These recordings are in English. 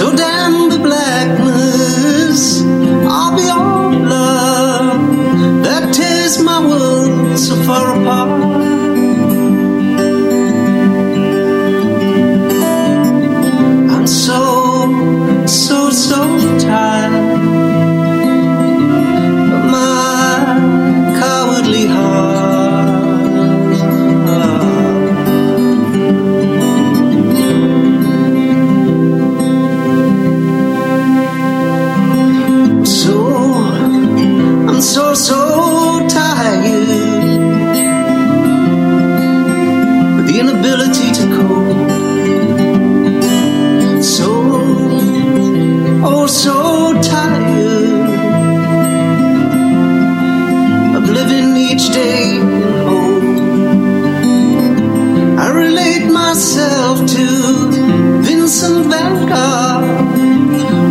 So damn the blackness of your love that tears my world so far apart. God,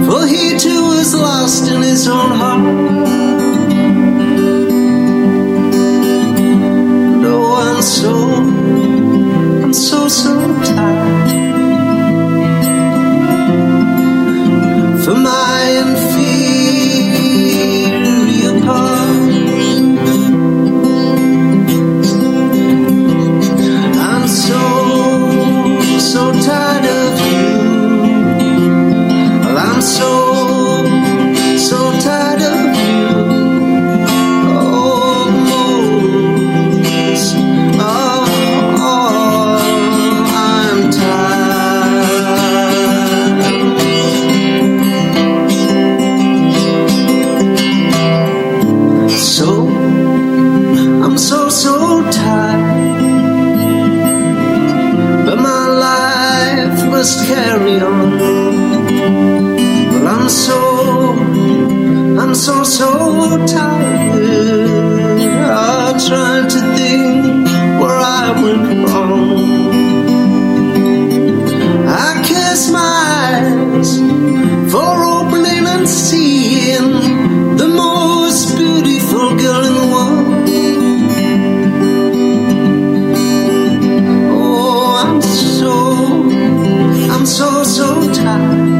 for he too is lost in his own heart. so, so tired of trying to think where I went wrong. I kiss my eyes for opening and seeing the most beautiful girl in the world. Oh, I'm so, I'm so, so tired.